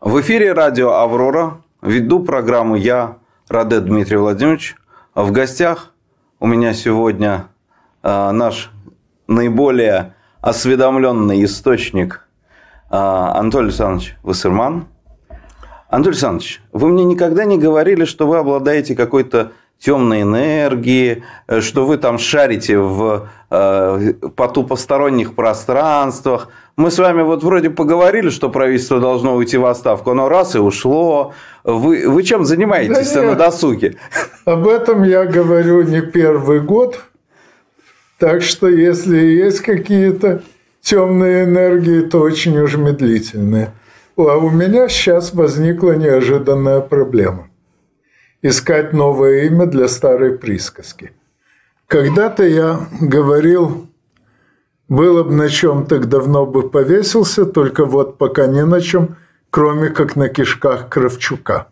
В эфире радио «Аврора». Веду программу я, Раде Дмитрий Владимирович. В гостях у меня сегодня э, наш наиболее осведомленный источник э, Анатолий Александрович Вассерман. Анатолий Александрович, вы мне никогда не говорили, что вы обладаете какой-то темной энергии, э, что вы там шарите в э, потупосторонних пространствах. Мы с вами вот вроде поговорили, что правительство должно уйти в отставку, оно раз и ушло. Вы, вы чем занимаетесь да на досуге? Об этом я говорю не первый год. Так что, если есть какие-то темные энергии, то очень уж медлительные. А у меня сейчас возникла неожиданная проблема искать новое имя для старой присказки. Когда-то я говорил, было бы на чем, так давно бы повесился, только вот пока не на чем, кроме как на кишках Кравчука.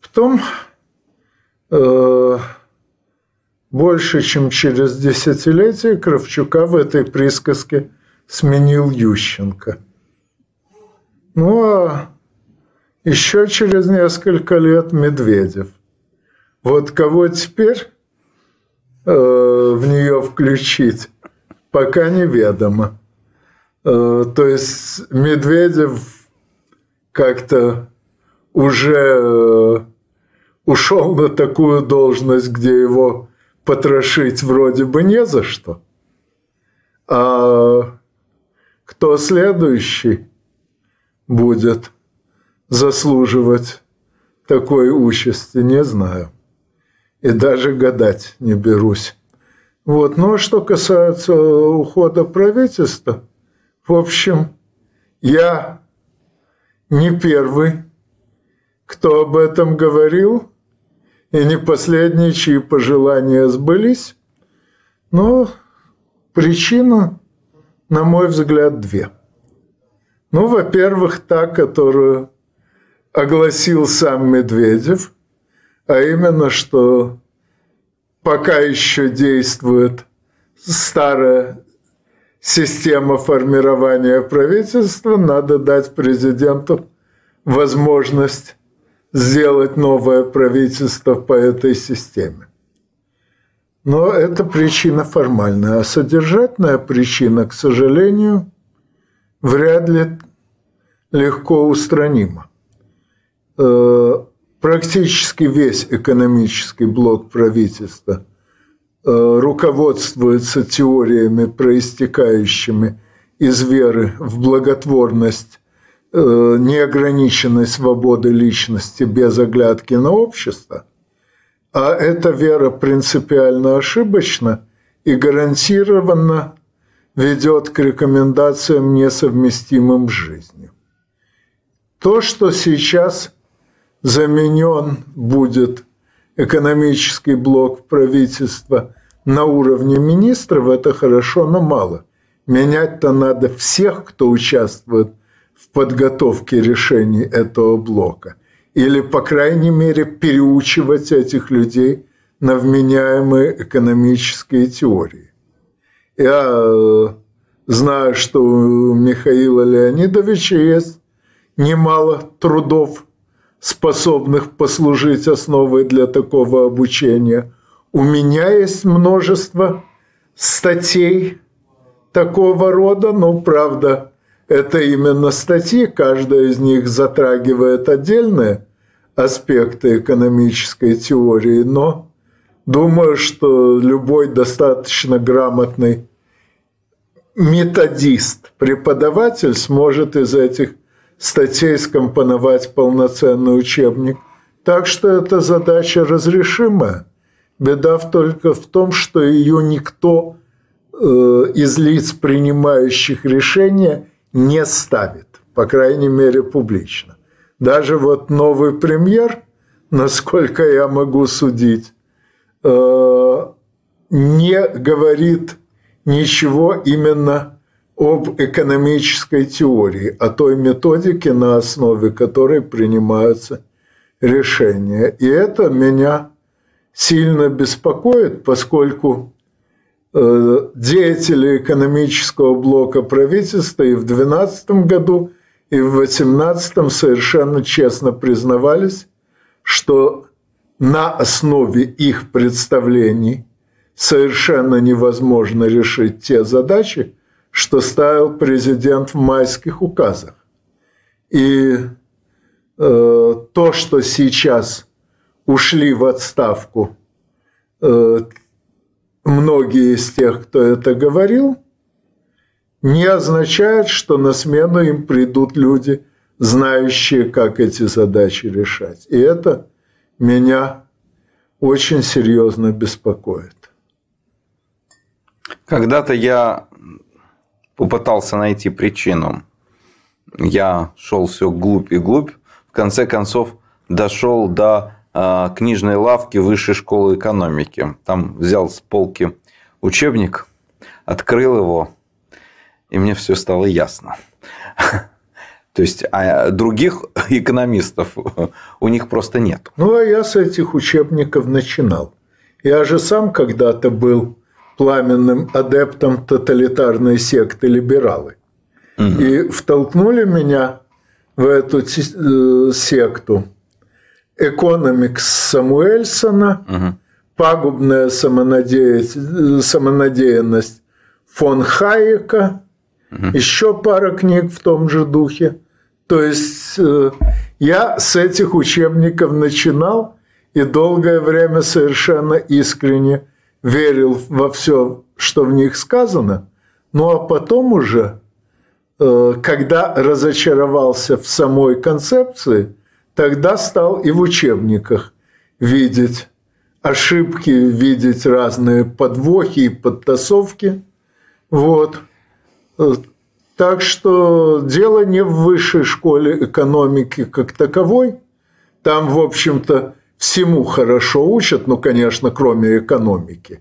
Потом э, больше, чем через десятилетие Кравчука в этой присказке сменил Ющенко. Ну а еще через несколько лет Медведев. Вот кого теперь э, в нее включить, пока неведомо. Э, то есть Медведев как-то уже э, ушел на такую должность, где его потрошить вроде бы не за что. А кто следующий будет – заслуживать такой участи, не знаю. И даже гадать не берусь. Вот. Ну, а что касается ухода правительства, в общем, я не первый, кто об этом говорил, и не последний, чьи пожелания сбылись. Но причина, на мой взгляд, две. Ну, во-первых, та, которую огласил сам Медведев, а именно, что пока еще действует старая система формирования правительства, надо дать президенту возможность сделать новое правительство по этой системе. Но это причина формальная, а содержательная причина, к сожалению, вряд ли легко устранима. Практически весь экономический блок правительства э, руководствуется теориями, проистекающими из веры в благотворность э, неограниченной свободы личности без оглядки на общество, а эта вера принципиально ошибочна и гарантированно ведет к рекомендациям, несовместимым с жизнью. То, что сейчас заменен будет экономический блок правительства на уровне министров, это хорошо, но мало. Менять-то надо всех, кто участвует в подготовке решений этого блока. Или, по крайней мере, переучивать этих людей на вменяемые экономические теории. Я э, знаю, что у Михаила Леонидовича есть немало трудов способных послужить основой для такого обучения. У меня есть множество статей такого рода, но, правда, это именно статьи, каждая из них затрагивает отдельные аспекты экономической теории, но думаю, что любой достаточно грамотный методист, преподаватель сможет из этих статей скомпоновать полноценный учебник. Так что эта задача разрешимая. Беда только в том, что ее никто э, из лиц, принимающих решения, не ставит, по крайней мере, публично. Даже вот новый премьер, насколько я могу судить, э, не говорит ничего именно об экономической теории, о той методике, на основе которой принимаются решения. И это меня сильно беспокоит, поскольку э, деятели экономического блока правительства и в 2012 году, и в 18-м совершенно честно признавались, что на основе их представлений совершенно невозможно решить те задачи, что ставил президент в майских указах. И э, то, что сейчас ушли в отставку э, многие из тех, кто это говорил, не означает, что на смену им придут люди, знающие, как эти задачи решать. И это меня очень серьезно беспокоит. Когда-то я попытался найти причину. Я шел все глубь и глубь. В конце концов, дошел до э, книжной лавки Высшей школы экономики. Там взял с полки учебник, открыл его, и мне все стало ясно. То есть, а других экономистов у них просто нет. Ну, а я с этих учебников начинал. Я же сам когда-то был пламенным адептом тоталитарной секты либералы. Угу. И втолкнули меня в эту э, секту Экономикс Самуэльсона, угу. пагубная самонадеянность фон Хайека, угу. еще пара книг в том же духе. То есть э, я с этих учебников начинал и долгое время совершенно искренне верил во все, что в них сказано, ну а потом уже, э, когда разочаровался в самой концепции, тогда стал и в учебниках видеть ошибки, видеть разные подвохи и подтасовки. Вот. Так что дело не в высшей школе экономики как таковой. Там, в общем-то, всему хорошо учат, ну, конечно, кроме экономики.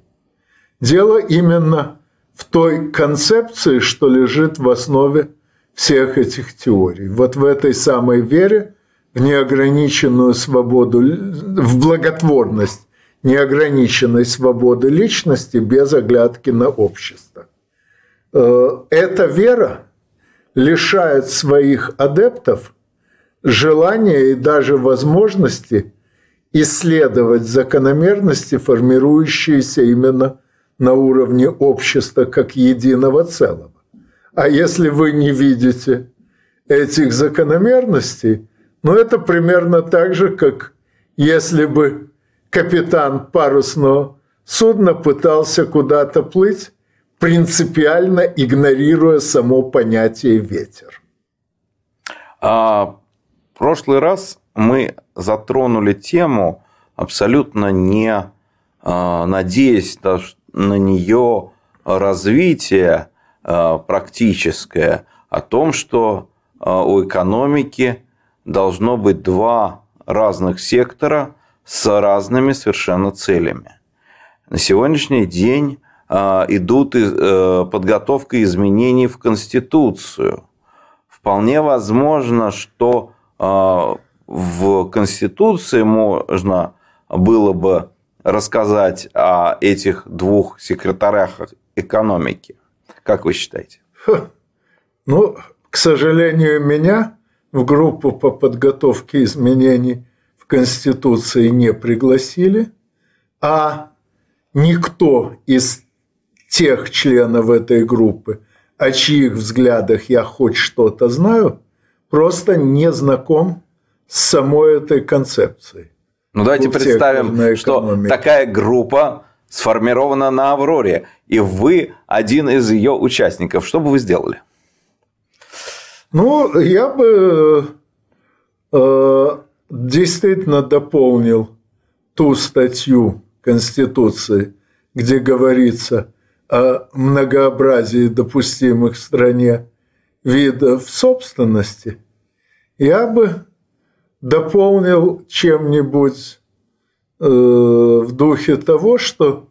Дело именно в той концепции, что лежит в основе всех этих теорий. Вот в этой самой вере в неограниченную свободу, в благотворность неограниченной свободы личности без оглядки на общество. Э, эта вера лишает своих адептов желания и даже возможности исследовать закономерности, формирующиеся именно на уровне общества как единого целого. А если вы не видите этих закономерностей, ну это примерно так же, как если бы капитан парусного судна пытался куда-то плыть, принципиально игнорируя само понятие ветер. А, прошлый раз мы затронули тему, абсолютно не а, надеясь на нее развитие а, практическое, о том, что а, у экономики должно быть два разных сектора с разными совершенно целями. На сегодняшний день идут э, подготовка изменений в Конституцию. Вполне возможно, что в Конституции можно было бы рассказать о этих двух секретарях экономики. Как вы считаете? Ну, к сожалению, меня в группу по подготовке изменений в Конституции не пригласили, а никто из тех членов этой группы, о чьих взглядах я хоть что-то знаю, просто не знаком с самой этой концепцией. Ну, давайте представим, что такая группа сформирована на «Авроре», и вы один из ее участников. Что бы вы сделали? Ну, я бы э, действительно дополнил ту статью Конституции, где говорится о многообразии допустимых в стране видов собственности, я бы дополнил чем-нибудь э, в духе того, что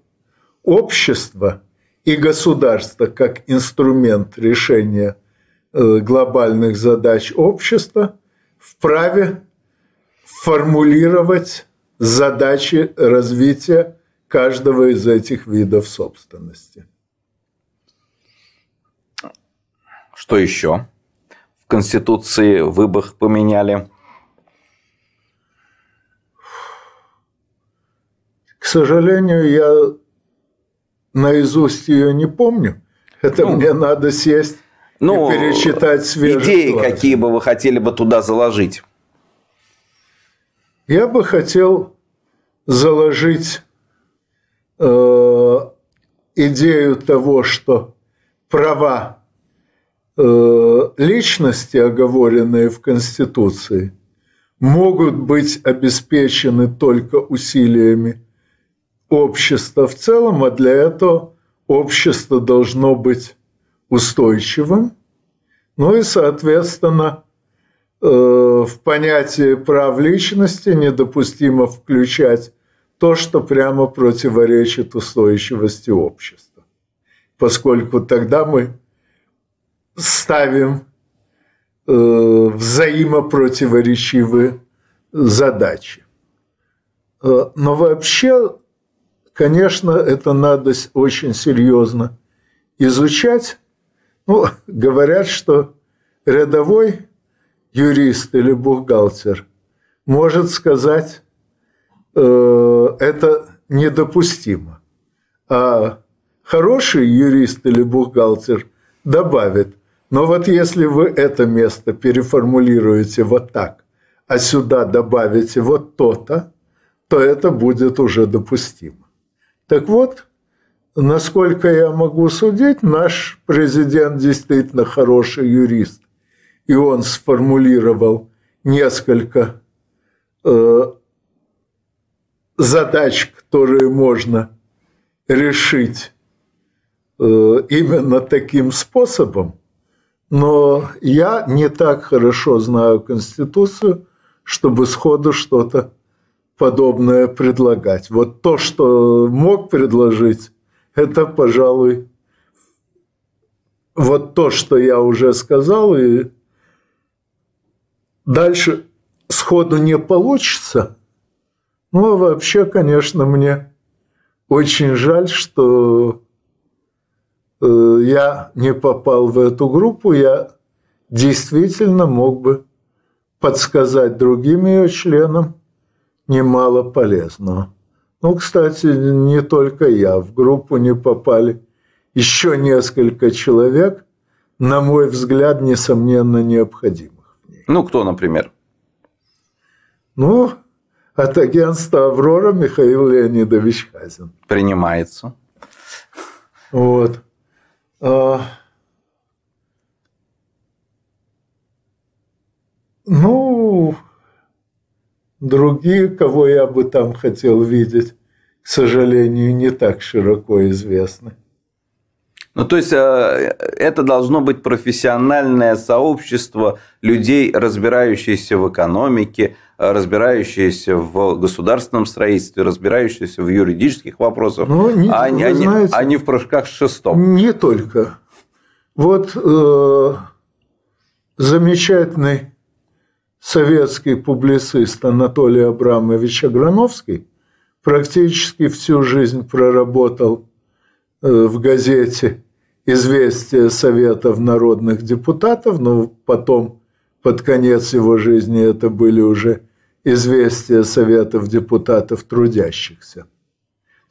общество и государство как инструмент решения э, глобальных задач общества вправе формулировать задачи развития каждого из этих видов собственности. Что еще? Конституции вы бы поменяли? Сожалению, я наизусть ее не помню. Это ну, мне надо сесть ну, и перечитать свежие Идеи, глаз. какие бы вы хотели бы туда заложить? Я бы хотел заложить э, идею того, что права э, личности, оговоренные в Конституции, могут быть обеспечены только усилиями общества в целом, а для этого общество должно быть устойчивым. Ну и, соответственно, э, в понятие прав личности недопустимо включать то, что прямо противоречит устойчивости общества. Поскольку тогда мы ставим э, взаимопротиворечивые задачи. Э, но вообще Конечно, это надо очень серьезно изучать. Ну, говорят, что рядовой юрист или бухгалтер может сказать, э, это недопустимо. А хороший юрист или бухгалтер добавит, но вот если вы это место переформулируете вот так, а сюда добавите вот то-то, то это будет уже допустимо. Так вот, насколько я могу судить, наш президент действительно хороший юрист. И он сформулировал несколько э, задач, которые можно решить э, именно таким способом. Но я не так хорошо знаю Конституцию, чтобы сходу что-то подобное предлагать. Вот то, что мог предложить, это, пожалуй, вот то, что я уже сказал, и дальше сходу не получится. Ну, а вообще, конечно, мне очень жаль, что э, я не попал в эту группу. Я действительно мог бы подсказать другим ее членам, немало полезного. Ну, кстати, не только я. В группу не попали еще несколько человек, на мой взгляд, несомненно, необходимых. Ну, кто, например? Ну, от агентства «Аврора» Михаил Леонидович Хазин. Принимается. Вот. А... Ну, Другие, кого я бы там хотел видеть, к сожалению, не так широко известны. Ну, то есть, э, это должно быть профессиональное сообщество людей, разбирающиеся в экономике, разбирающиеся в государственном строительстве, разбирающиеся в юридических вопросах, ну, не, а, не, знаете, а не в прыжках с шестом. Не только. Вот э, замечательный советский публицист Анатолий Абрамович Аграновский практически всю жизнь проработал э, в газете «Известия Советов народных депутатов», но потом, под конец его жизни, это были уже «Известия Советов депутатов трудящихся».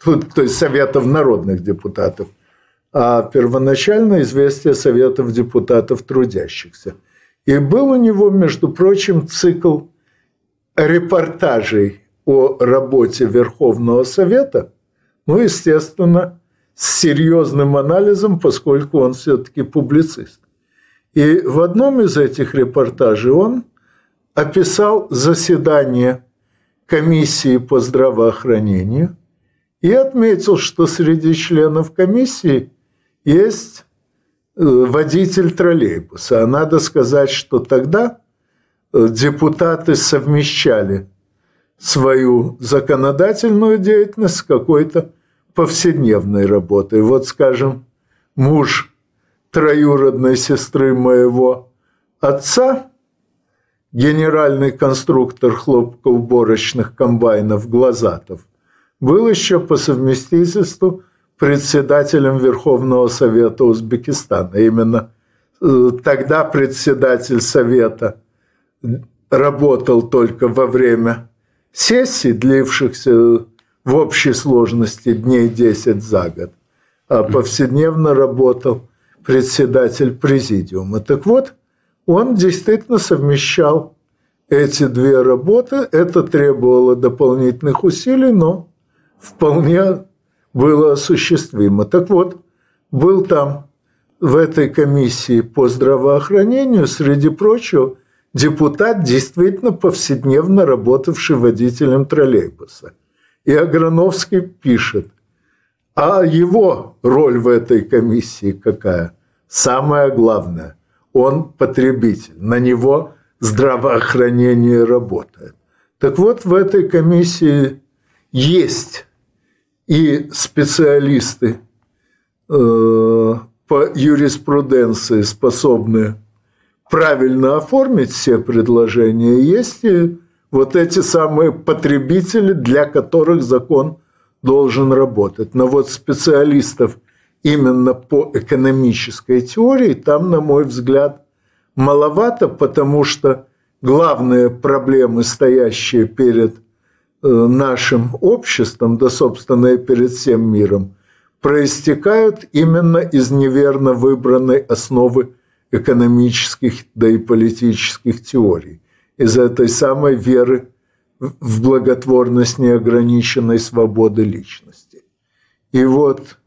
То есть Советов народных депутатов. А первоначально «Известия Советов депутатов трудящихся». И был у него, между прочим, цикл репортажей о работе Верховного Совета, ну, естественно, с серьезным анализом, поскольку он все-таки публицист. И в одном из этих репортажей он описал заседание комиссии по здравоохранению и отметил, что среди членов комиссии есть водитель троллейбуса. А надо сказать, что тогда э, депутаты совмещали свою законодательную деятельность с какой-то повседневной работой. Вот, скажем, муж троюродной сестры моего отца, генеральный конструктор хлопкоуборочных комбайнов Глазатов, был еще по совместительству председателем Верховного Совета Узбекистана. Именно э, тогда председатель совета работал только во время сессий, длившихся в общей сложности дней 10 за год, а повседневно работал председатель президиума. Так вот, он действительно совмещал эти две работы. Это требовало дополнительных усилий, но вполне было осуществимо. Так вот, был там в этой комиссии по здравоохранению, среди прочего, депутат, действительно повседневно работавший водителем троллейбуса. И Аграновский пишет, а его роль в этой комиссии какая? Самое главное, он потребитель, на него здравоохранение работает. Так вот, в этой комиссии есть и специалисты э, по юриспруденции, способные правильно оформить все предложения, есть и вот эти самые потребители, для которых закон должен работать. Но вот специалистов именно по экономической теории там, на мой взгляд, маловато, потому что главные проблемы, стоящие перед нашим обществом, да, собственно, и перед всем миром, проистекают именно из неверно выбранной основы экономических, да и политических теорий, из этой самой веры в благотворность неограниченной свободы личности. И вот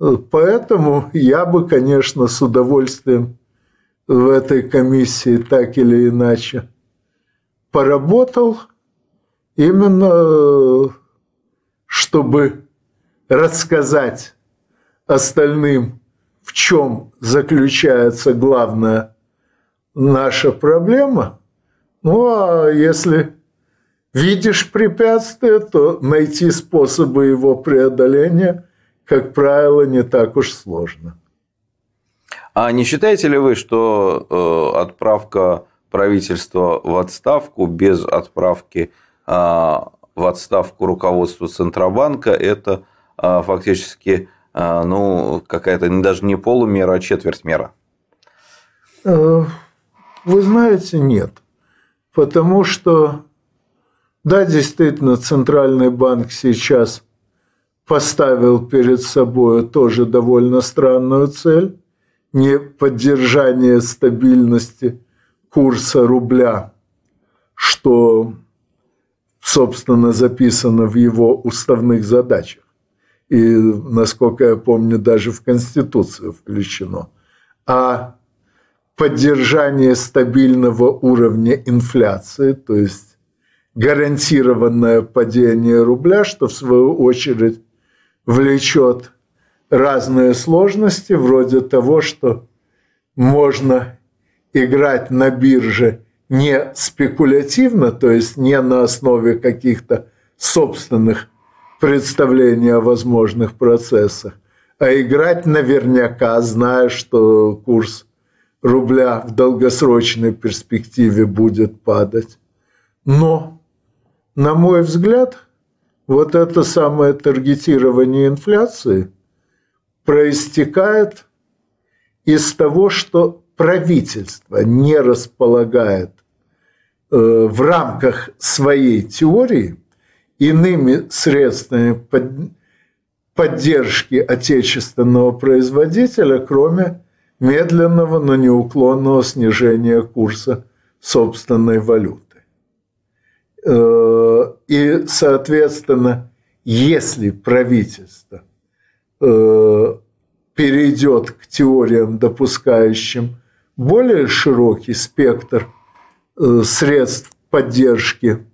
э, поэтому я бы, конечно, с удовольствием в этой комиссии так или иначе поработал именно чтобы рассказать остальным, в чем заключается главная наша проблема. Ну, а если видишь препятствие, то найти способы его преодоления, как правило, не так уж сложно. А не считаете ли вы, что э, отправка правительства в отставку без отправки э, в отставку руководства Центробанка это э, фактически э, ну, какая-то даже не полумера, а четверть мера? Э, вы знаете, нет. Потому что, да, действительно, Центральный банк сейчас поставил перед собой тоже довольно странную цель не поддержание стабильности курса рубля, что, собственно, записано в его уставных задачах. И, насколько я помню, даже в Конституцию включено. А поддержание стабильного уровня инфляции, то есть гарантированное падение рубля, что в свою очередь влечет разные сложности, вроде того, что можно играть на бирже не спекулятивно, то есть не на основе каких-то собственных представлений о возможных процессах, а играть наверняка, зная, что курс рубля в долгосрочной перспективе будет падать. Но, на мой взгляд, вот это самое таргетирование инфляции – проистекает из того, что правительство не располагает в рамках своей теории иными средствами поддержки отечественного производителя, кроме медленного, но неуклонного снижения курса собственной валюты. Э, и, соответственно, если правительство Э, перейдет к теориям, допускающим более широкий спектр э, средств поддержки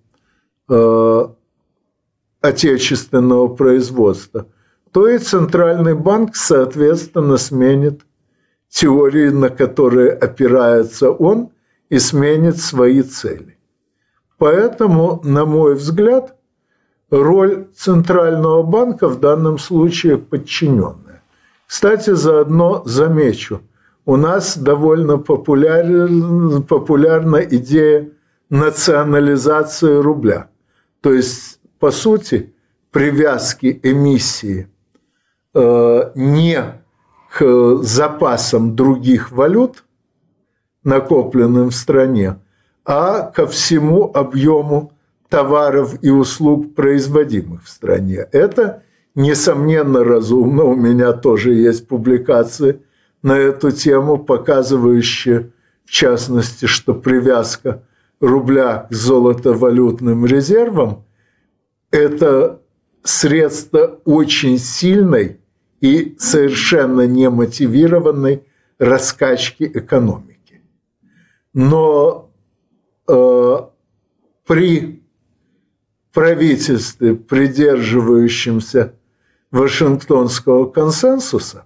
э, отечественного производства, то и Центральный банк, соответственно, сменит теории, на которые опирается он, и сменит свои цели. Поэтому, на мой взгляд, роль Центрального банка в данном случае подчиненная. Кстати, заодно замечу, у нас довольно популярна, популярна идея национализации рубля. То есть, по сути, привязки эмиссии э, не к запасам других валют, накопленным в стране, а ко всему объему товаров и услуг, производимых в стране. Это, несомненно, разумно. У меня тоже есть публикации на эту тему, показывающие, в частности, что привязка рубля к золотовалютным резервам – это средство очень сильной и совершенно немотивированной раскачки экономики. Но э, при правительстве, придерживающемся Вашингтонского консенсуса,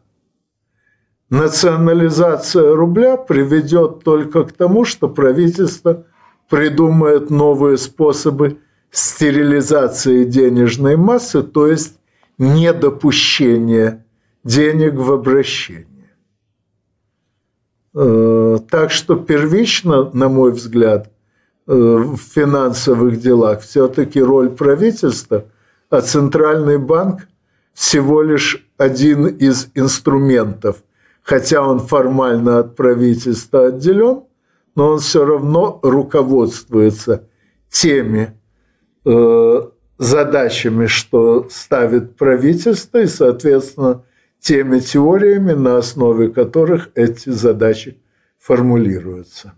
национализация рубля приведет только к тому, что правительство придумает новые способы стерилизации денежной массы, то есть недопущения денег в обращение. Э, так что первично, на мой взгляд, э, в финансовых делах все-таки роль правительства, а Центральный банк всего лишь один из инструментов, хотя он формально от правительства отделен, но он все равно руководствуется теми э, задачами, что ставит правительство, и, соответственно, теми теориями, на основе которых эти задачи формулируются.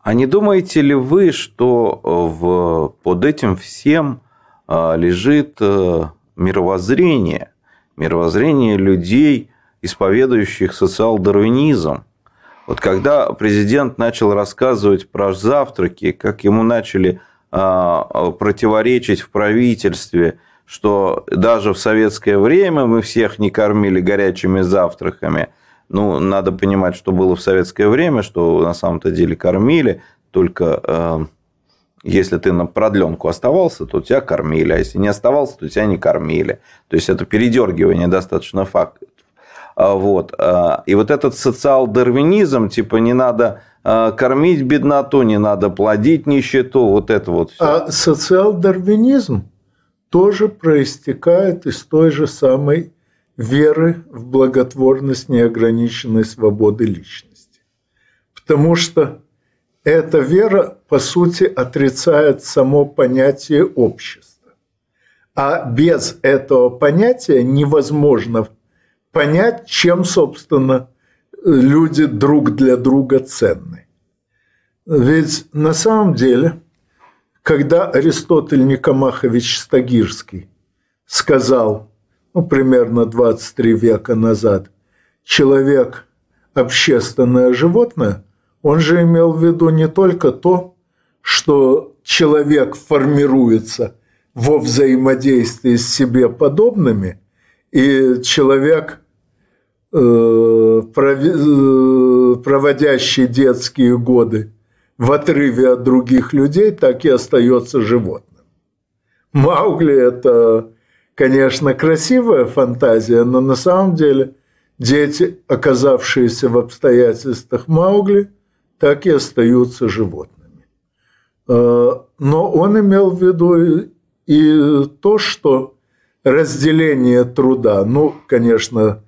А не думаете ли вы, что в, под этим всем а, лежит э, мировоззрение, мировоззрение людей, исповедующих социал-дарвинизм? Вот когда президент начал рассказывать про завтраки, как ему начали а, противоречить в правительстве, что даже в советское время мы всех не кормили горячими завтраками. Ну, надо понимать, что было в советское время, что на самом-то деле кормили, только э, если ты на продленку оставался, то тебя кормили, а если не оставался, то тебя не кормили. То есть это передергивание достаточно факт. А, вот. А, и вот этот социал-дарвинизм, типа не надо а, кормить бедноту, не надо плодить нищету, вот это вот все. А социал-дарвинизм тоже проистекает из той же самой веры в благотворность неограниченной свободы личности. Потому что эта вера, по сути, отрицает само понятие общества. А без этого понятия невозможно понять, чем, собственно, люди друг для друга ценны. Ведь на самом деле, когда Аристотель Никомахович Стагирский сказал, ну, примерно 23 века назад, человек – общественное животное, он же имел в виду не только то, что человек формируется во взаимодействии с себе подобными, и человек проводящий детские годы в отрыве от других людей, так и остается животным. Маугли – это, конечно, красивая фантазия, но на самом деле дети, оказавшиеся в обстоятельствах Маугли, так и остаются животными. Э, но он имел в виду и то, что разделение труда, ну, конечно,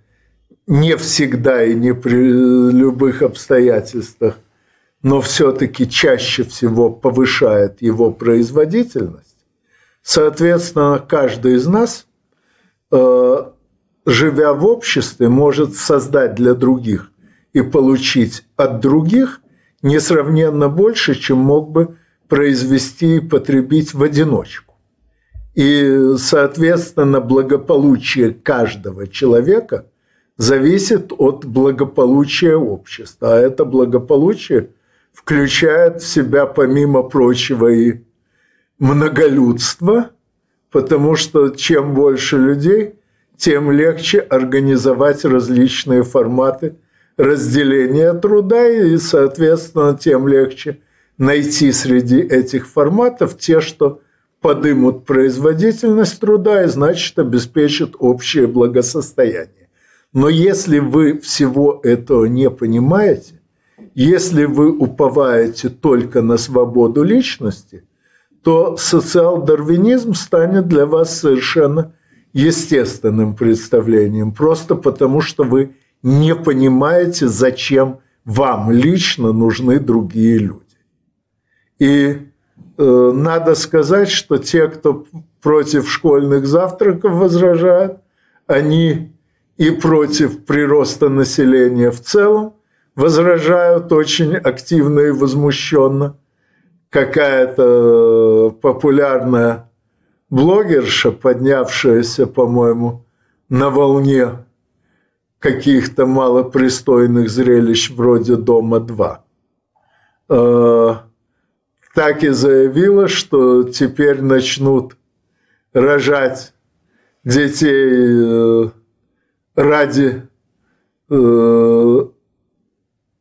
не всегда и не при любых обстоятельствах, но все-таки чаще всего повышает его производительность, соответственно, каждый из нас, э, живя в обществе, может создать для других и получить от других несравненно больше, чем мог бы произвести и потребить в одиночку. И, соответственно, благополучие каждого человека – зависит от благополучия общества. А это благополучие включает в себя, помимо прочего, и многолюдство, потому что чем больше людей, тем легче организовать различные форматы разделения труда, и, соответственно, тем легче найти среди этих форматов те, что подымут производительность труда и, значит, обеспечат общее благосостояние. Но если вы всего этого не понимаете, если вы уповаете только на свободу личности, то социал-дарвинизм станет для вас совершенно естественным представлением, просто потому что вы не понимаете, зачем вам лично нужны другие люди. И э, надо сказать, что те, кто против школьных завтраков возражают, они и против прироста населения в целом возражают очень активно и возмущенно. Какая-то популярная блогерша, поднявшаяся, по-моему, на волне каких-то малопристойных зрелищ вроде «Дома-2», э, так и заявила, что теперь начнут рожать детей э, ради э,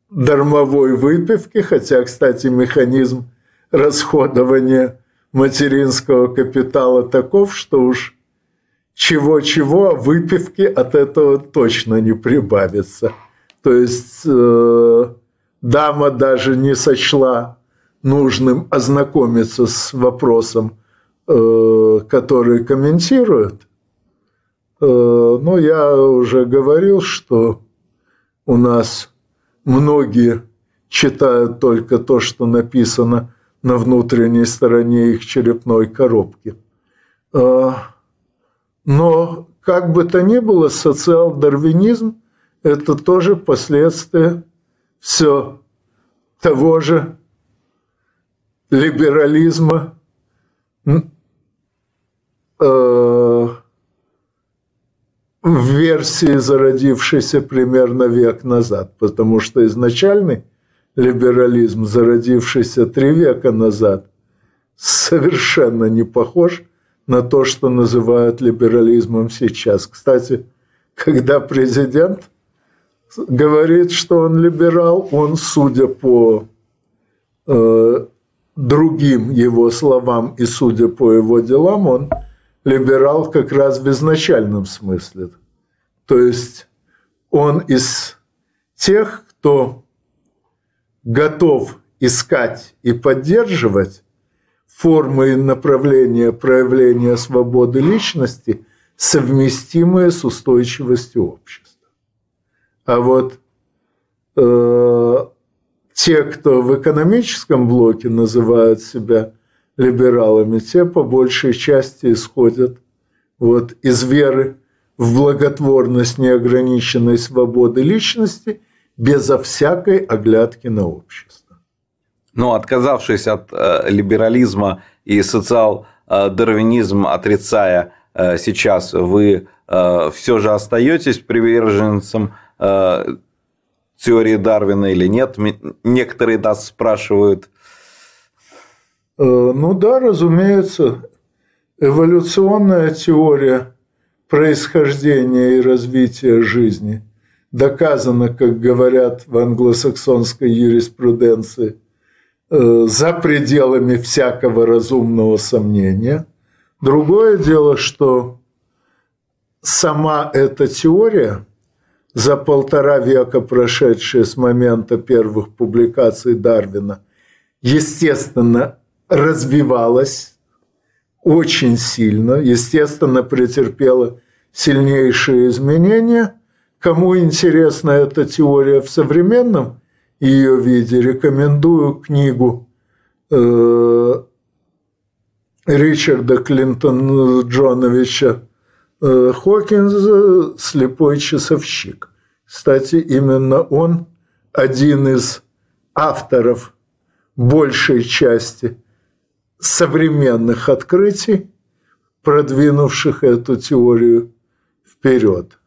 дармовой выпивки, хотя, кстати, механизм расходования материнского капитала таков, что уж чего-чего, а выпивки от этого точно не прибавится. То есть э, дама даже не сочла нужным ознакомиться с вопросом, э, который комментирует. Э, но я уже говорил, что у нас многие читают только то, что написано на внутренней стороне их черепной коробки. Э, но как бы то ни было, социал-дарвинизм – это тоже последствия все того же либерализма, э, версии, зародившейся примерно век назад, потому что изначальный либерализм, зародившийся три века назад, совершенно не похож на то, что называют либерализмом сейчас. Кстати, когда президент говорит, что он либерал, он, судя по э, другим его словам и судя по его делам, он либерал как раз в изначальном смысле. То есть он из тех, кто готов искать и поддерживать формы и направления проявления свободы личности, совместимые с устойчивостью общества. А вот э, те, кто в экономическом блоке называют себя либералами, те по большей части исходят вот из веры в благотворность неограниченной свободы личности безо всякой оглядки на общество. Но отказавшись от э, либерализма и социал-дарвинизм отрицая э, сейчас, вы э, все же остаетесь приверженцем э, теории Дарвина или нет? Некоторые нас спрашивают. Э, ну да, разумеется, эволюционная теория происхождения и развития жизни доказана, как говорят в англосаксонской юриспруденции, э, за пределами всякого разумного сомнения. Другое дело, что сама эта теория – за полтора века, прошедшие с момента первых публикаций Дарвина, естественно, развивалась очень сильно, естественно, претерпела сильнейшие изменения. Кому интересна эта теория в современном ее виде, рекомендую книгу э, Ричарда Клинтон Джоновича Э, Хокинс – слепой часовщик. Кстати, именно он один из авторов большей части современных открытий, продвинувших эту теорию вперед.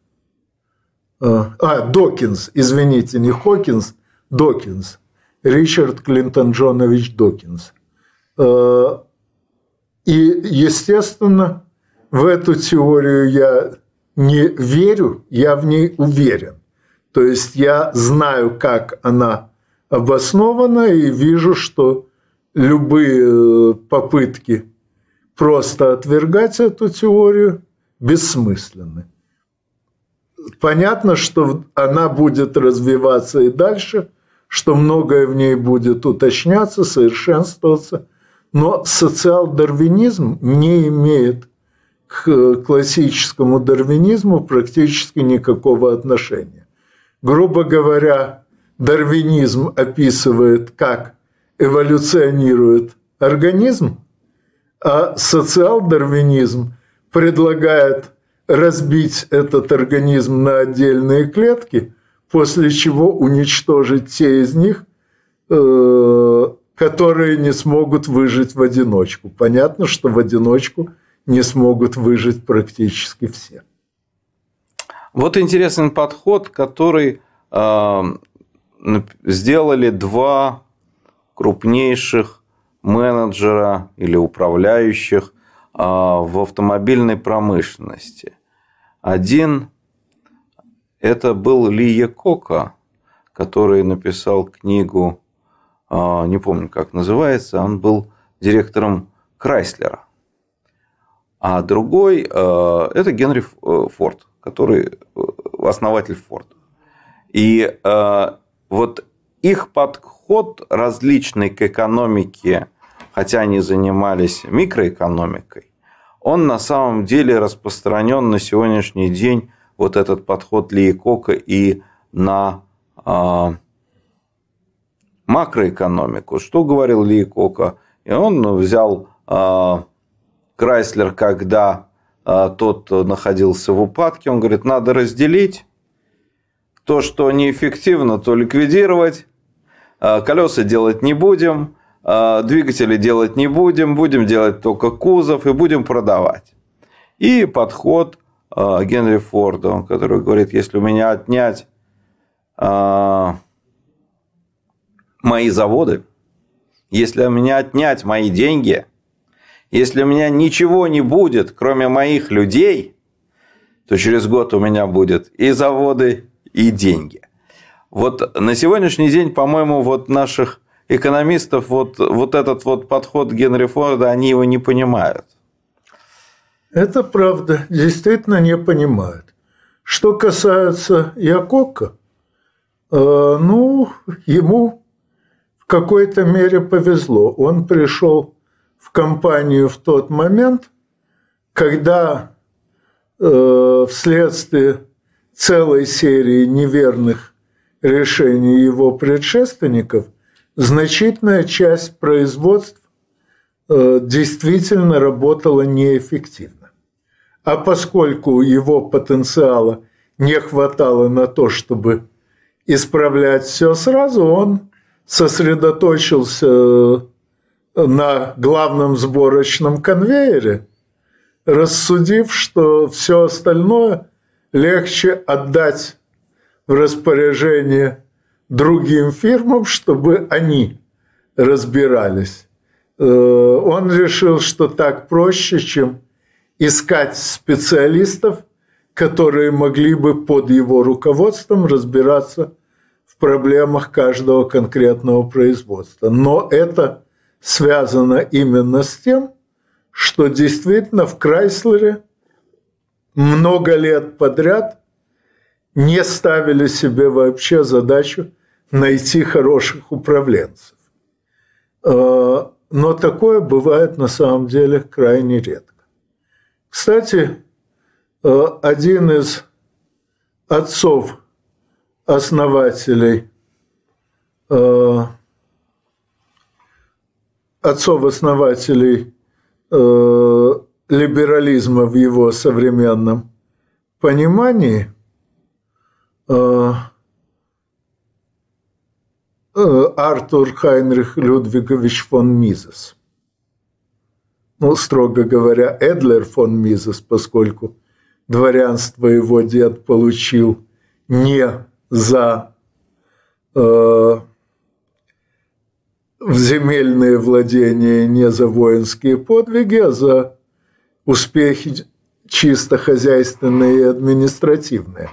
А, а Докинс, извините, не Хокинс, Докинс. Ричард Клинтон Джонович Докинс. Э, и, естественно, в эту теорию я не верю, я в ней уверен. То есть я знаю, как она обоснована, и вижу, что любые э, попытки просто отвергать эту теорию бессмысленны. Понятно, что она будет развиваться и дальше, что многое в ней будет уточняться, совершенствоваться, но социал-дарвинизм не имеет к классическому дарвинизму практически никакого отношения. Грубо говоря, дарвинизм описывает, как эволюционирует организм, а социал-дарвинизм предлагает разбить этот организм на отдельные клетки, после чего уничтожить те из них, э, которые не смогут выжить в одиночку. Понятно, что в одиночку не смогут выжить практически все. Вот интересный подход, который э, сделали два крупнейших менеджера или управляющих а, в автомобильной промышленности. Один – это был Ли Якока, который написал книгу, а, не помню, как называется, он был директором Крайслера. А другой а, – это Генри э, Форд, который э, основатель Форда. И вот их подход различный к экономике хотя они занимались микроэкономикой, он на самом деле распространен на сегодняшний день, вот этот подход Ли Кока и на э, макроэкономику. Что говорил Ли Кока? И он взял э, Крайслер, когда э, тот находился в упадке, он говорит, надо разделить то, что неэффективно, то ликвидировать, колеса делать не будем, а, двигатели делать не будем, будем делать только кузов и будем продавать. И подход а, Генри Форда, который говорит, если у меня отнять мои заводы, если у меня отнять мои деньги, если у меня ничего не будет, кроме моих людей, то через год у меня будет и заводы, и деньги. Вот на сегодняшний день, по-моему, вот наших экономистов вот, вот этот вот подход Генри Форда, они его не понимают. Это правда, действительно не понимают. Что касается Якока, э, ну, ему в какой-то мере повезло. Он пришел в компанию в тот момент, когда э, вследствие целой серии неверных решений его предшественников значительная часть производств э, действительно работала неэффективно. А поскольку его потенциала не хватало на то, чтобы исправлять все сразу, он сосредоточился э, на главном сборочном конвейере, рассудив, что все остальное легче отдать в распоряжение другим фирмам, чтобы они разбирались. Э, он решил, что так проще, чем искать специалистов, которые могли бы под его руководством разбираться в проблемах каждого конкретного производства. Но это связано именно с тем, что действительно в Крайслере много лет подряд не ставили себе вообще задачу найти хороших управленцев. Э, но такое бывает на самом деле крайне редко. Кстати, э, один из отцов основателей э, отцов-основателей либерализма в его современном понимании Артур Хайнрих Людвигович фон Мизес. Ну, строго говоря, Эдлер фон Мизес, поскольку дворянство его дед получил не за э, в земельные владения, не за воинские подвиги, а за успехи чисто хозяйственные и административные.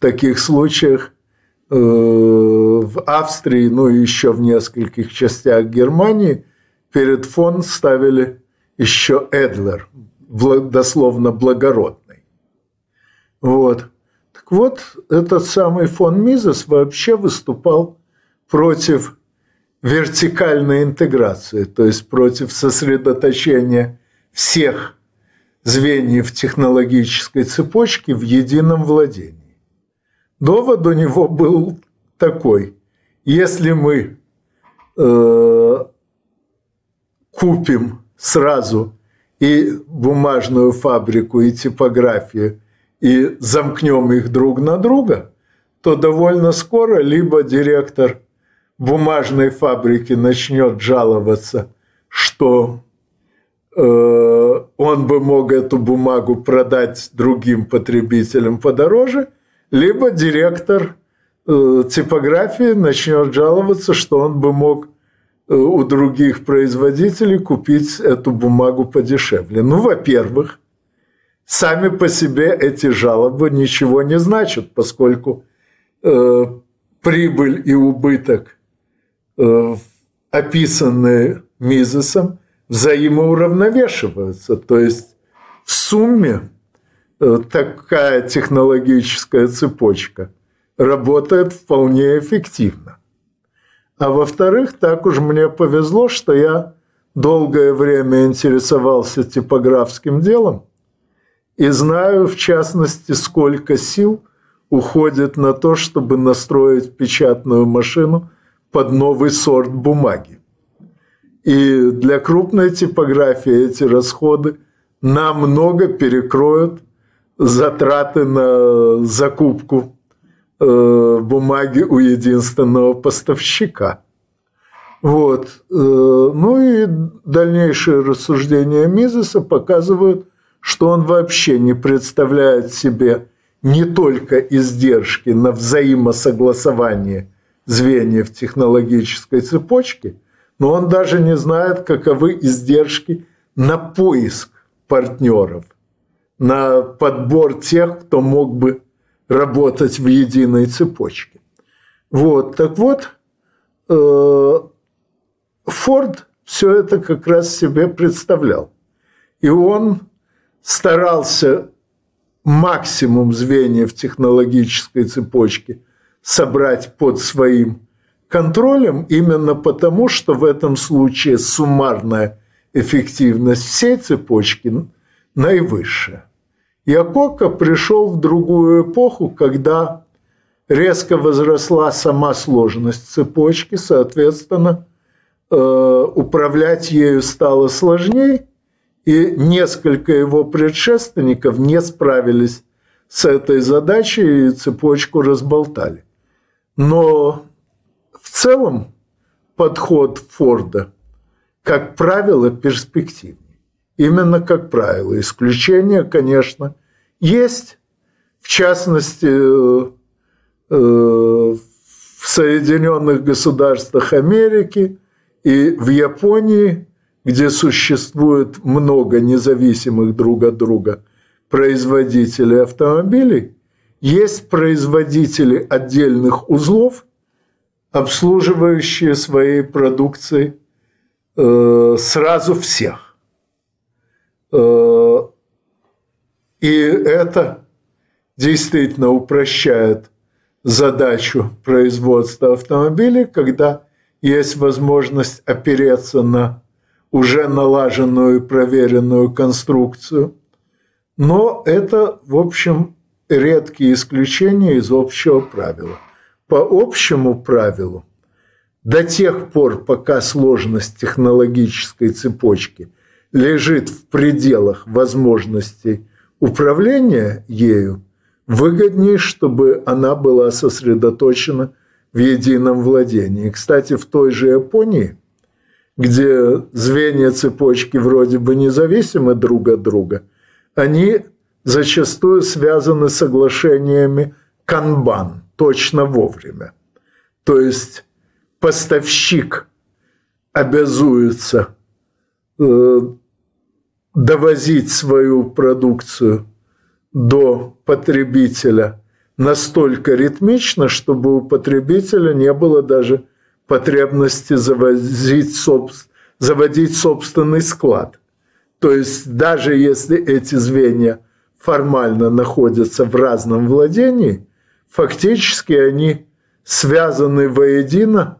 Таких случаях Э, в Австрии, ну и еще в нескольких частях Германии перед фон ставили еще Эдлер, дословно благородный. Вот. Так вот, этот самый фон Мизес вообще выступал против вертикальной интеграции, то есть против сосредоточения всех звеньев технологической цепочки в едином владении. Довод у него был такой. Если мы э, купим сразу и бумажную фабрику, и типографию, и замкнем их друг на друга, то довольно скоро либо директор бумажной фабрики начнет жаловаться, что э, он бы мог эту бумагу продать другим потребителям подороже, либо директор э, типографии начнет жаловаться, что он бы мог э, у других производителей купить эту бумагу подешевле. Ну, во-первых, сами по себе эти жалобы ничего не значат, поскольку э, прибыль и убыток – Э, описанные Мизесом, взаимоуравновешиваются. То есть в сумме такая технологическая цепочка работает вполне эффективно. А во-вторых, так уж мне повезло, что я долгое время интересовался типографским делом и знаю, в частности, сколько сил уходит на то, чтобы настроить печатную машину – под новый сорт бумаги. И для крупной типографии эти расходы намного перекроют затраты на закупку э, бумаги у единственного поставщика. Вот. Э, ну и дальнейшие рассуждения Мизеса показывают, что он вообще не представляет себе не только издержки на взаимосогласование звеньев технологической цепочки, но он даже не знает, каковы издержки на поиск партнеров, на подбор тех, кто мог бы работать в единой цепочке. Вот, так вот, э, Форд все это как раз себе представлял. И он старался максимум звеньев технологической цепочки – собрать под своим контролем именно потому, что в этом случае суммарная эффективность всей цепочки наивысшая. Якока пришел в другую эпоху, когда резко возросла сама сложность цепочки, соответственно, э, управлять ею стало сложнее, и несколько его предшественников не справились с этой задачей и цепочку разболтали. Но в целом подход Форда, как правило, перспективнее. Именно как правило. Исключения, конечно, есть. В частности, э, э, в Соединенных Государствах Америки и в Японии, где существует много независимых друг от друга производителей автомобилей, есть производители отдельных узлов, обслуживающие своей продукцией э, сразу всех. И это действительно упрощает задачу производства автомобилей, когда есть возможность опереться на уже налаженную и проверенную конструкцию. Но это, в общем, редкие исключения из общего правила. По общему правилу, до тех пор, пока сложность технологической цепочки лежит в пределах возможностей управления ею, выгоднее, чтобы она была сосредоточена в едином владении. Кстати, в той же Японии, где звенья цепочки вроде бы независимы друг от друга, они зачастую связаны с соглашениями канбан, точно вовремя. То есть поставщик обязуется э, довозить свою продукцию до потребителя настолько ритмично, чтобы у потребителя не было даже потребности завозить, заводить собственный склад. То есть даже если эти звенья – формально находятся в разном владении, фактически они связаны воедино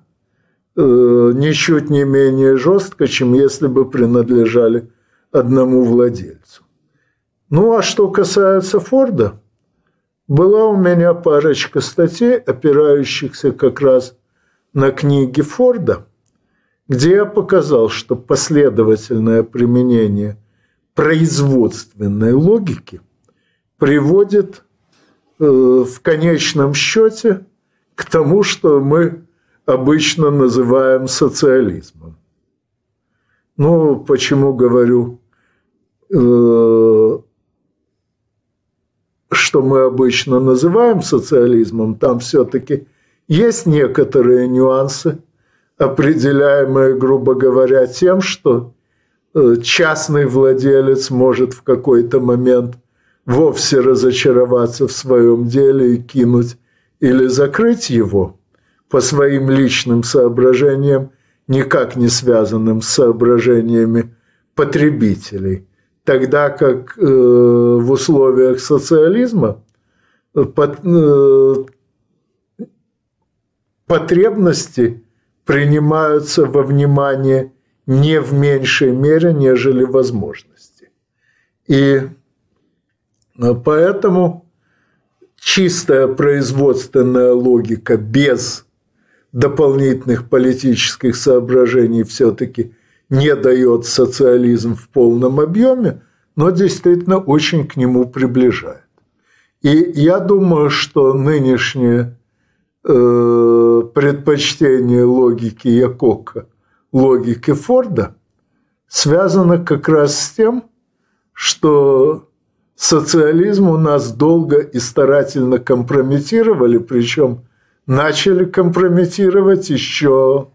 э, ничуть не менее жестко, чем если бы принадлежали одному владельцу. Ну, а что касается Форда, была у меня парочка статей, опирающихся как раз на книги Форда, где я показал, что последовательное применение производственной логики приводит э, в конечном счете к тому, что мы обычно называем социализмом. Ну, почему говорю, э, что мы обычно называем социализмом, там все-таки есть некоторые нюансы, определяемые, грубо говоря, тем, что э, частный владелец может в какой-то момент вовсе разочароваться в своем деле и кинуть или закрыть его по своим личным соображениям, никак не связанным с соображениями потребителей, тогда как э, в условиях социализма под, э, потребности принимаются во внимание не в меньшей мере, нежели возможности. И э, поэтому чистая производственная логика без дополнительных политических соображений все-таки не дает социализм в полном объеме, но действительно очень к нему приближает. И я думаю, что нынешнее э, предпочтение логики Якока логики Форда связано как раз с тем, что социализм у нас долго и старательно компрометировали, причем начали компрометировать еще,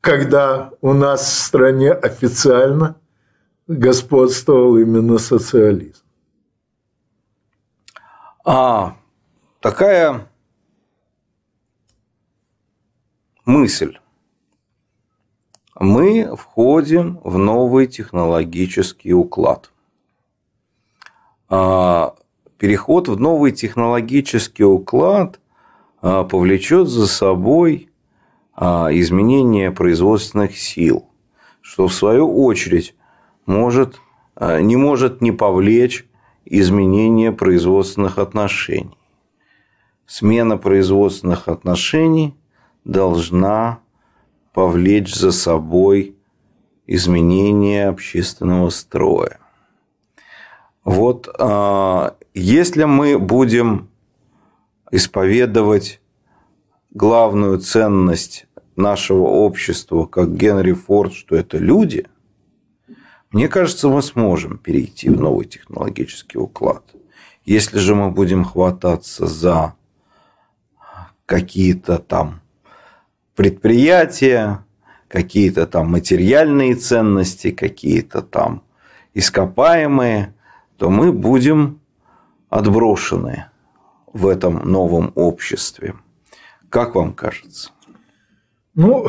когда у нас в стране официально господствовал именно социализм. А такая мысль. Мы входим в новый технологический уклад. А переход в новый технологический уклад повлечет за собой а, изменение производственных сил, что в свою очередь может, не может не повлечь изменение производственных отношений. Смена производственных отношений должна повлечь за собой изменение общественного строя. Вот если мы будем исповедовать главную ценность нашего общества, как Генри Форд, что это люди, мне кажется, мы сможем перейти в новый технологический уклад. Если же мы будем хвататься за какие-то там предприятия, какие-то там материальные ценности, какие-то там ископаемые, то мы будем отброшены в этом новом обществе. Как вам кажется? Ну,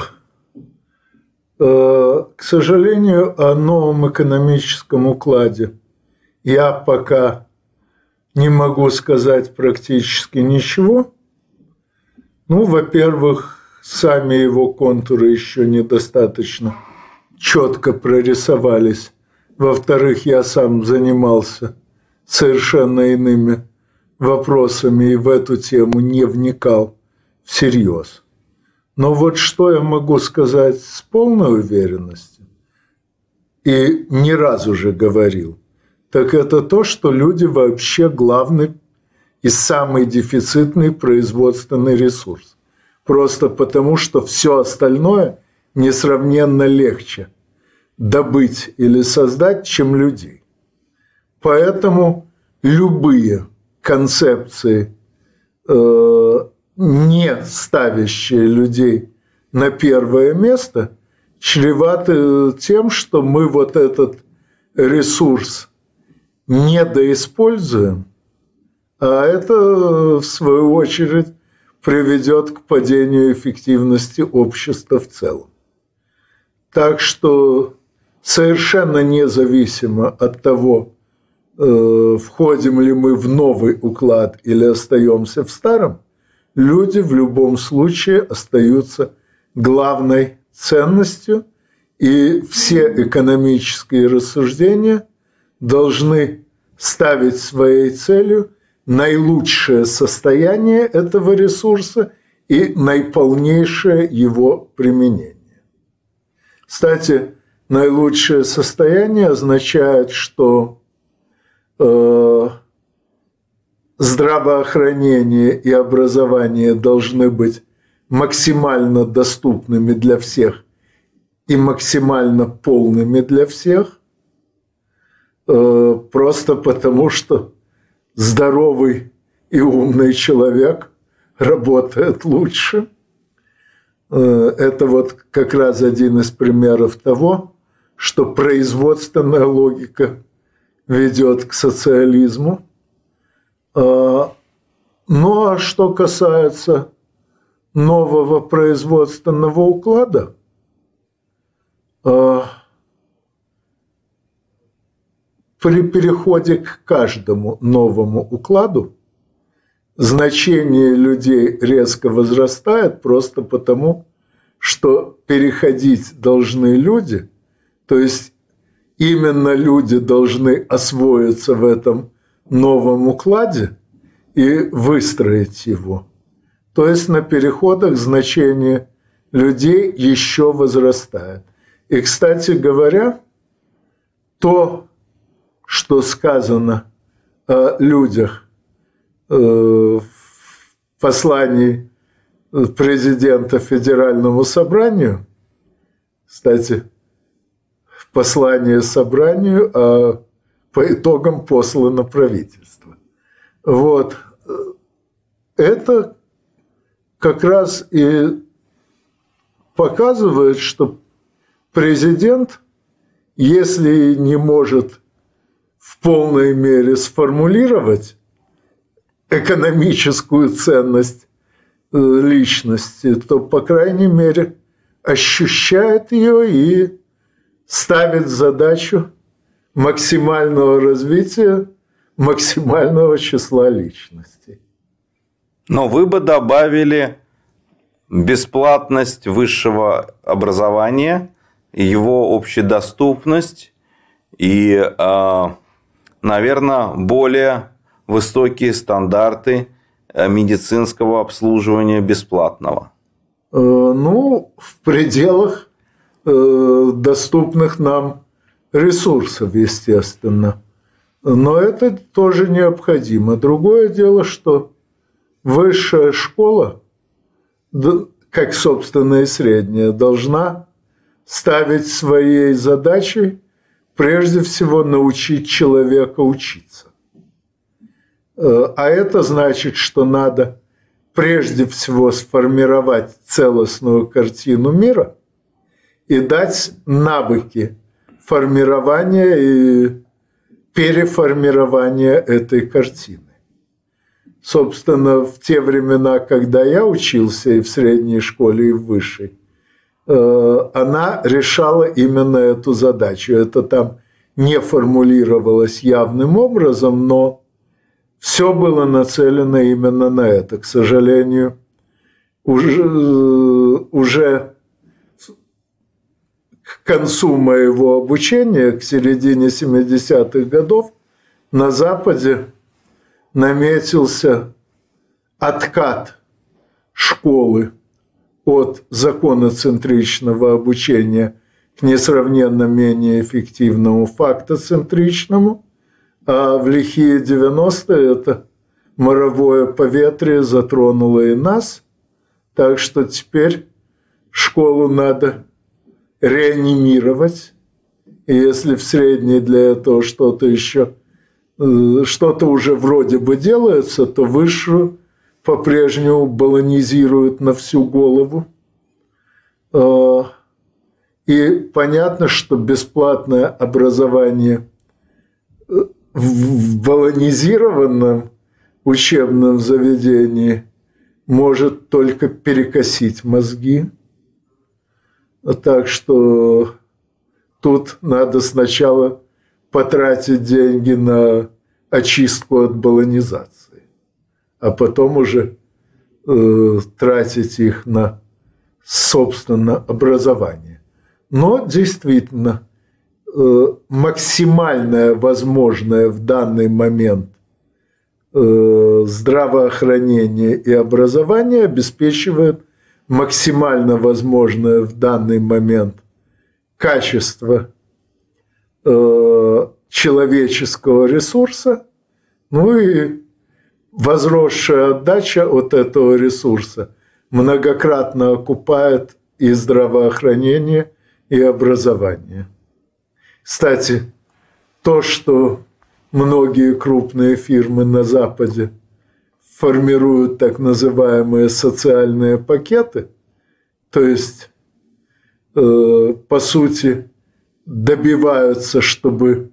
э, к сожалению, о новом экономическом укладе я пока не могу сказать практически ничего. Ну, во-первых, сами его контуры еще недостаточно четко прорисовались. Во-вторых, я сам занимался совершенно иными вопросами и в эту тему не вникал всерьез. Но вот что я могу сказать с полной уверенностью, и ни разу же говорил, так это то, что люди вообще главный и самый дефицитный производственный ресурс. Просто потому, что все остальное несравненно легче добыть или создать, чем людей. Поэтому любые концепции, э, не ставящие людей на первое место, чреваты тем, что мы вот этот ресурс недоиспользуем, а это, в свою очередь, приведет к падению эффективности общества в целом. Так что совершенно независимо от того, Э, входим ли мы в новый уклад или остаемся в старом, люди в любом случае остаются главной ценностью, и все экономические рассуждения должны ставить своей целью наилучшее состояние этого ресурса и наиполнейшее его применение. Кстати, наилучшее состояние означает, что э, здравоохранение и образование должны быть максимально доступными для всех и максимально полными для всех, э, просто потому что здоровый и умный человек работает лучше. Э, это вот как раз один из примеров того, что производственная логика ведет к социализму. Э, ну а что касается нового производственного уклада, э, при переходе к каждому новому укладу значение людей резко возрастает просто потому, что переходить должны люди, то есть именно люди должны освоиться в этом новом укладе и выстроить его. То есть на переходах значение людей еще возрастает. И, кстати говоря, то, что сказано о людях э, в послании президента Федеральному собранию, кстати, послание собранию, а по итогам послано правительство. Вот. Это как раз и показывает, что президент, если не может в полной мере сформулировать экономическую ценность э, личности, то, по крайней мере, ощущает ее и ставит задачу максимального развития максимального числа личностей. Но вы бы добавили бесплатность высшего образования, его общедоступность и, а, наверное, более высокие стандарты э, медицинского обслуживания бесплатного? Э, ну, в пределах доступных нам ресурсов, естественно. Но это тоже необходимо. Другое дело, что высшая школа, как, собственно, и средняя, должна ставить своей задачей прежде всего научить человека учиться. Э, а это значит, что надо прежде всего сформировать целостную картину мира и дать навыки формирования и переформирования этой картины. Собственно, в те времена, когда я учился и в средней школе, и в высшей, э, она решала именно эту задачу. Это там не формулировалось явным образом, но все было нацелено именно на это. К сожалению, уже, уже к концу моего обучения, к середине 70-х годов, на Западе наметился откат школы от законоцентричного обучения к несравненно менее эффективному фактоцентричному – а в лихие 90-е это моровое поветрие затронуло и нас, так что теперь школу надо реанимировать. И если в средней для этого что-то еще, э, что-то уже вроде бы делается, то высшую по-прежнему баланизируют на всю голову. А, и понятно, что бесплатное образование э, в баланизированном учебном заведении может только перекосить мозги. Так что тут надо сначала потратить деньги на очистку от баланизации, а потом уже э, тратить их на собственно образование. Но действительно, максимальное возможное в данный момент здравоохранение и образование обеспечивает максимально возможное в данный момент качество человеческого ресурса, ну и возросшая отдача от этого ресурса многократно окупает и здравоохранение, и образование. Кстати, то, что многие крупные фирмы на Западе формируют так называемые социальные пакеты, то есть, э, по сути, добиваются, чтобы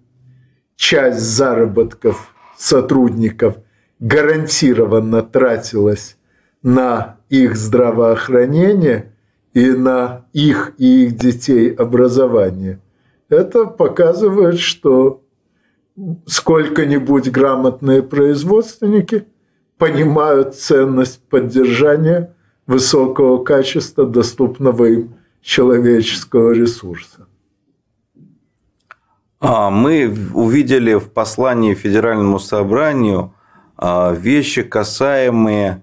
часть заработков сотрудников гарантированно тратилась на их здравоохранение и на их и их детей образование. Это показывает, что сколько-нибудь грамотные производственники понимают ценность поддержания высокого качества доступного им человеческого ресурса. А, мы увидели в послании Федеральному собранию а, вещи, касаемые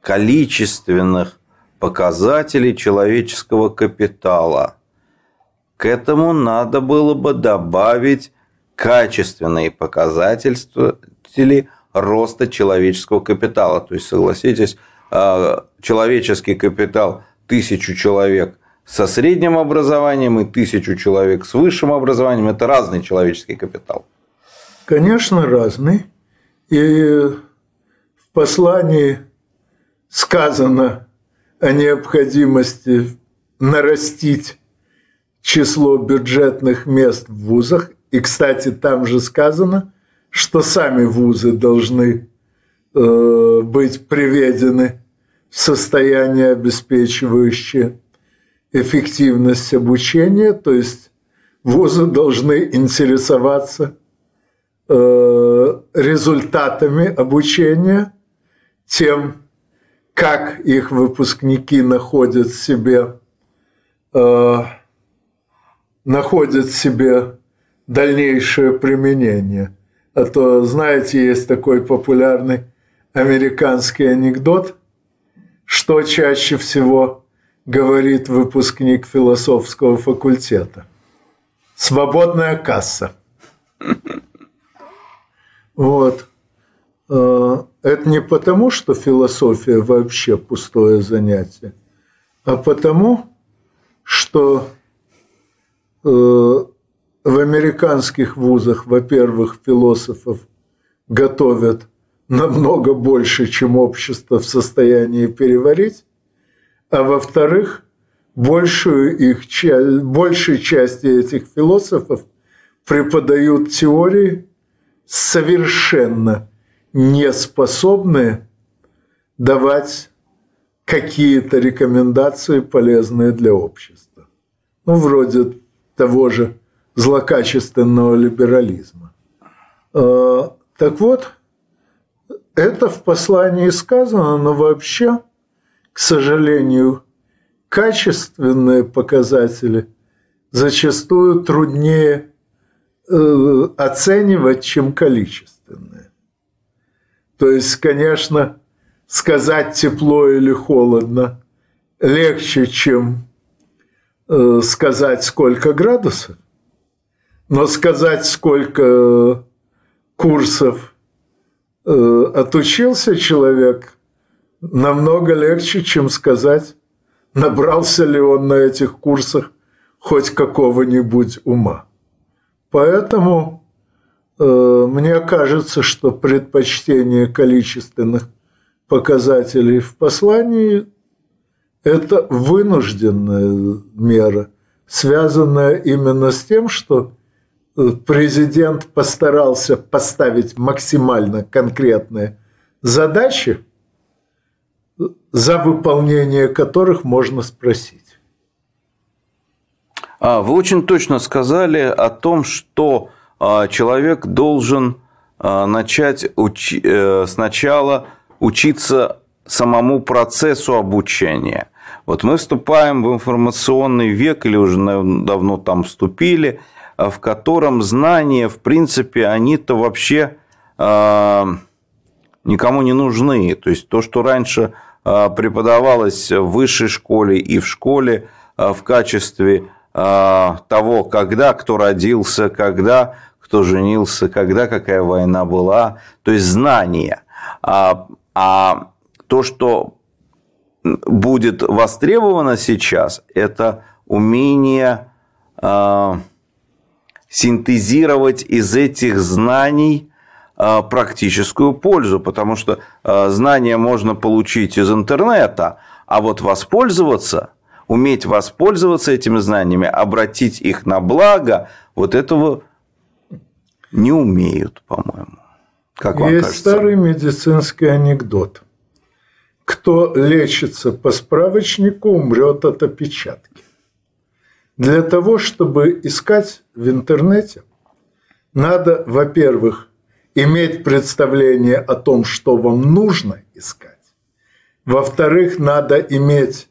количественных показателей человеческого капитала. К этому надо было бы добавить качественные показатели роста человеческого капитала. То есть, согласитесь, а, человеческий капитал тысячу человек со средним образованием и тысячу человек с высшим образованием – это разный человеческий капитал. Конечно, разный. И в послании сказано о необходимости нарастить число бюджетных мест в вузах. И, кстати, там же сказано, что сами вузы должны э, быть приведены в состояние, обеспечивающее эффективность обучения, то есть вузы должны интересоваться э, результатами обучения, тем, как их выпускники находят себе, э, находят себе дальнейшее применение. А то, знаете, есть такой популярный американский анекдот, что чаще всего говорит выпускник философского факультета. Свободная касса. Вот. Э, это не потому, что философия вообще пустое занятие, а потому, что э, в американских вузах, во-первых, философов готовят намного больше, чем общество в состоянии переварить, а во-вторых, большую их, большей части этих философов преподают теории, совершенно не способные давать какие-то рекомендации, полезные для общества. Ну, вроде того же злокачественного либерализма. А, так вот, это в послании сказано, но вообще – к сожалению, качественные показатели зачастую труднее э, оценивать, чем количественные. То есть, конечно, сказать тепло или холодно легче, чем э, сказать, сколько градусов, но сказать, сколько курсов э, отучился человек – намного легче, чем сказать, набрался ли он на этих курсах хоть какого-нибудь ума. Поэтому э, мне кажется, что предпочтение количественных показателей в послании – это вынужденная мера, связанная именно с тем, что э, президент постарался поставить максимально конкретные задачи – за выполнение которых можно спросить. А, вы очень точно сказали о том, что а, человек должен а, начать учи... Э, сначала учиться самому процессу обучения. Вот мы вступаем в информационный век или уже давно там вступили. В котором знания, в принципе, они-то вообще э, никому не нужны. То есть то, что раньше э, преподавалось в высшей школе и в школе э, в качестве того, когда кто родился, когда кто женился, когда какая война была, то есть знания. А, а то, что будет востребовано сейчас, это умение синтезировать из этих знаний э, практическую пользу, потому что э, знания можно получить из интернета, а вот воспользоваться, уметь воспользоваться этими знаниями, обратить их на благо, вот этого не умеют, по-моему. Как вам Есть кажется? старый медицинский анекдот. Кто лечится по справочнику, умрет от опечатки. Для того, чтобы искать в интернете, надо, во-первых, иметь представление о том, что вам нужно искать. Во-вторых, надо иметь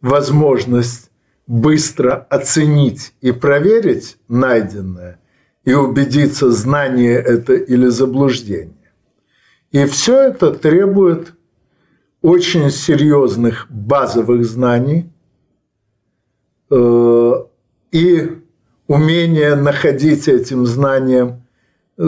возможность быстро оценить и проверить найденное – и убедиться, знание это или заблуждение. И все это требует очень серьезных базовых знаний э, и умения находить этим знанием э,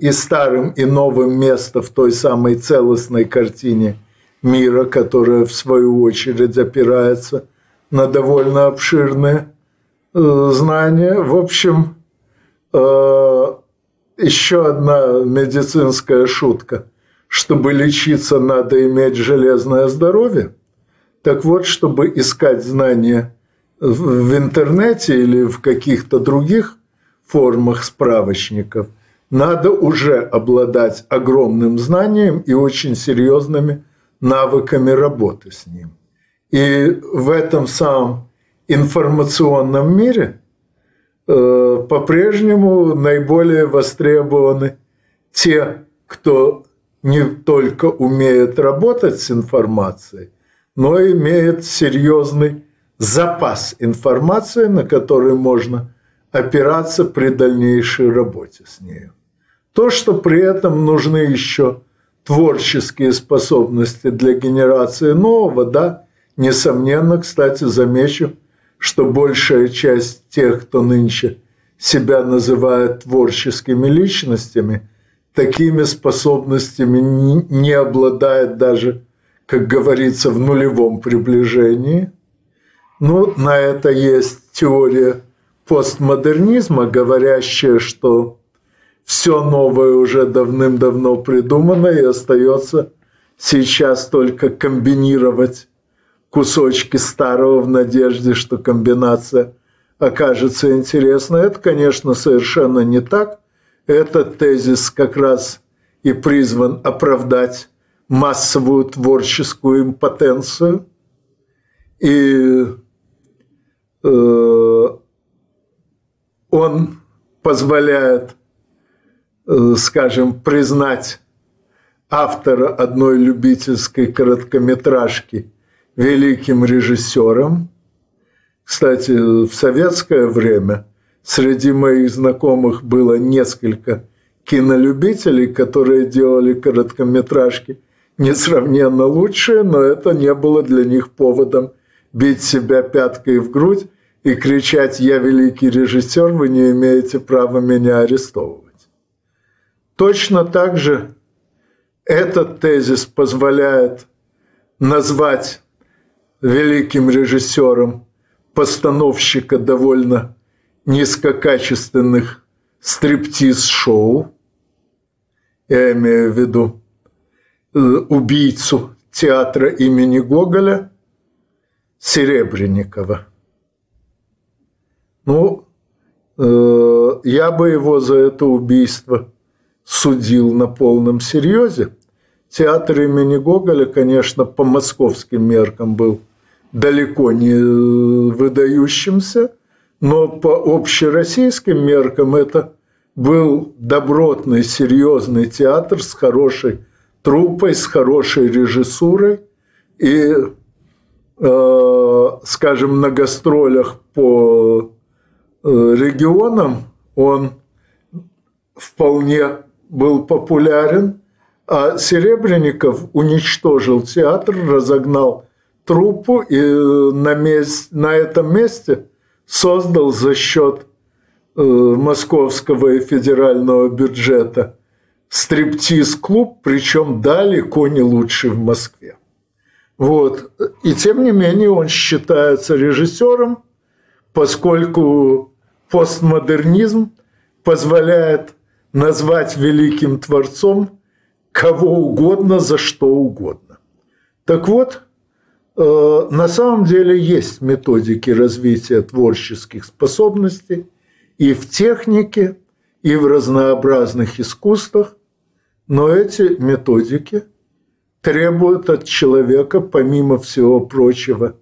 и старым, и новым место в той самой целостной картине мира, которая в свою очередь опирается на довольно обширные э, знания. В общем, Э, еще одна медицинская шутка. Чтобы лечиться, надо иметь железное здоровье. Так вот, чтобы искать знания в интернете или в каких-то других формах справочников, надо уже обладать огромным знанием и очень серьезными навыками работы с ним. И в этом самом информационном мире – Э, по-прежнему наиболее востребованы те, кто не только умеет работать с информацией, но и имеет серьезный запас информации, на который можно опираться при дальнейшей работе с ней. То, что при этом нужны еще творческие способности для генерации нового, да, несомненно, кстати, замечу – что большая часть тех, кто нынче себя называет творческими личностями, такими способностями не обладает даже, как говорится, в нулевом приближении. Ну, на это есть теория постмодернизма, говорящая, что все новое уже давным-давно придумано и остается сейчас только комбинировать кусочки старого в надежде, что комбинация окажется интересной. Это, конечно, совершенно не так. Этот тезис как раз и призван оправдать массовую творческую импотенцию. И он позволяет, э, скажем, признать автора одной любительской короткометражки – великим режиссером. Кстати, в советское время среди моих знакомых было несколько кинолюбителей, которые делали короткометражки несравненно лучшие, но это не было для них поводом бить себя пяткой в грудь и кричать «Я великий режиссер, вы не имеете права меня арестовывать». Точно так же этот тезис позволяет назвать великим режиссером постановщика довольно низкокачественных стриптиз-шоу, я имею в виду э, убийцу театра имени Гоголя Серебренникова. Ну, э, я бы его за это убийство судил на полном серьезе. Театр имени Гоголя, конечно, по московским меркам был далеко не выдающимся, но по общероссийским меркам это был добротный, серьезный театр с хорошей труппой, с хорошей режиссурой. И, э, скажем, на гастролях по э, регионам он вполне был популярен, а Серебренников уничтожил театр, разогнал труппу и на, мест, на этом месте создал за счет э, московского и федерального бюджета стриптиз-клуб, причем далеко не лучший в Москве. Вот. И тем не менее он считается режиссером, поскольку постмодернизм позволяет назвать великим творцом кого угодно за что угодно. Так вот, э, на самом деле есть методики развития творческих способностей и в технике, и в разнообразных искусствах, но эти методики требуют от человека, помимо всего прочего,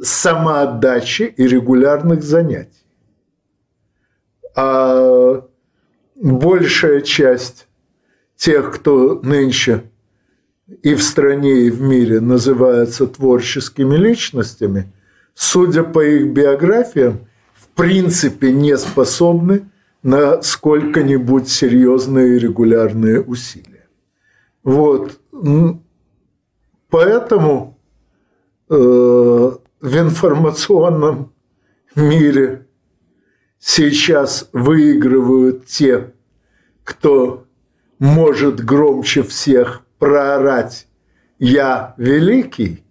самоотдачи и регулярных занятий. А большая часть тех, кто нынче и в стране, и в мире называются творческими личностями, судя по их биографиям, в принципе не способны на сколько-нибудь серьезные регулярные усилия. Вот. Поэтому э, в информационном мире сейчас выигрывают те, кто может громче всех проорать. «Я великий»,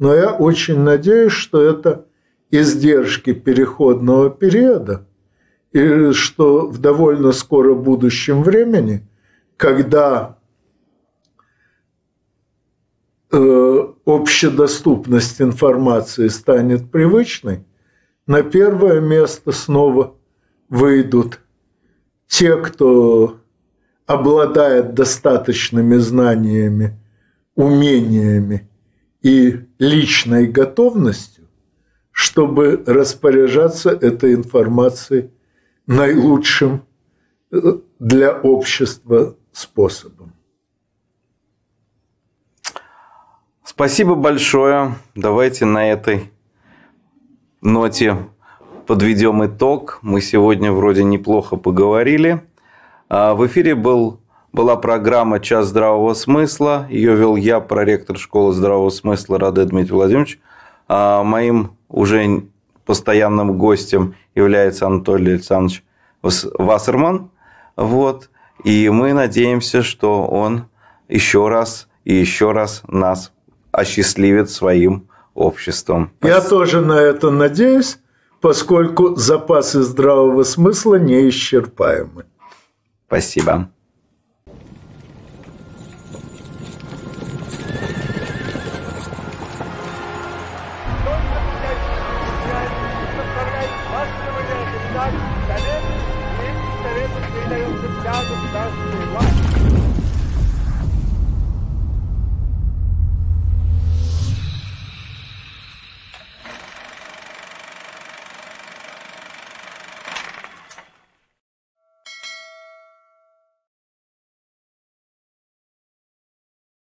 но я очень надеюсь, что это издержки переходного периода, и что в довольно скоро будущем времени, когда э, общедоступность информации станет привычной, на первое место снова выйдут те, кто обладает достаточными знаниями, умениями и личной готовностью, чтобы распоряжаться этой информацией наилучшим э, для общества способом. Спасибо большое. Давайте на этой ноте подведем итог. Мы сегодня вроде неплохо поговорили. А, в эфире был, была программа «Час здравого смысла». Ее вел я, проректор школы здравого смысла Раде Дмитрий Владимирович. А, моим уже постоянным гостем является Анатолий Александрович Вассерман. Вот. И мы надеемся, что он еще раз и еще раз нас осчастливит своим обществом. Я тоже на это надеюсь, поскольку запасы здравого смысла неисчерпаемы. Спасибо.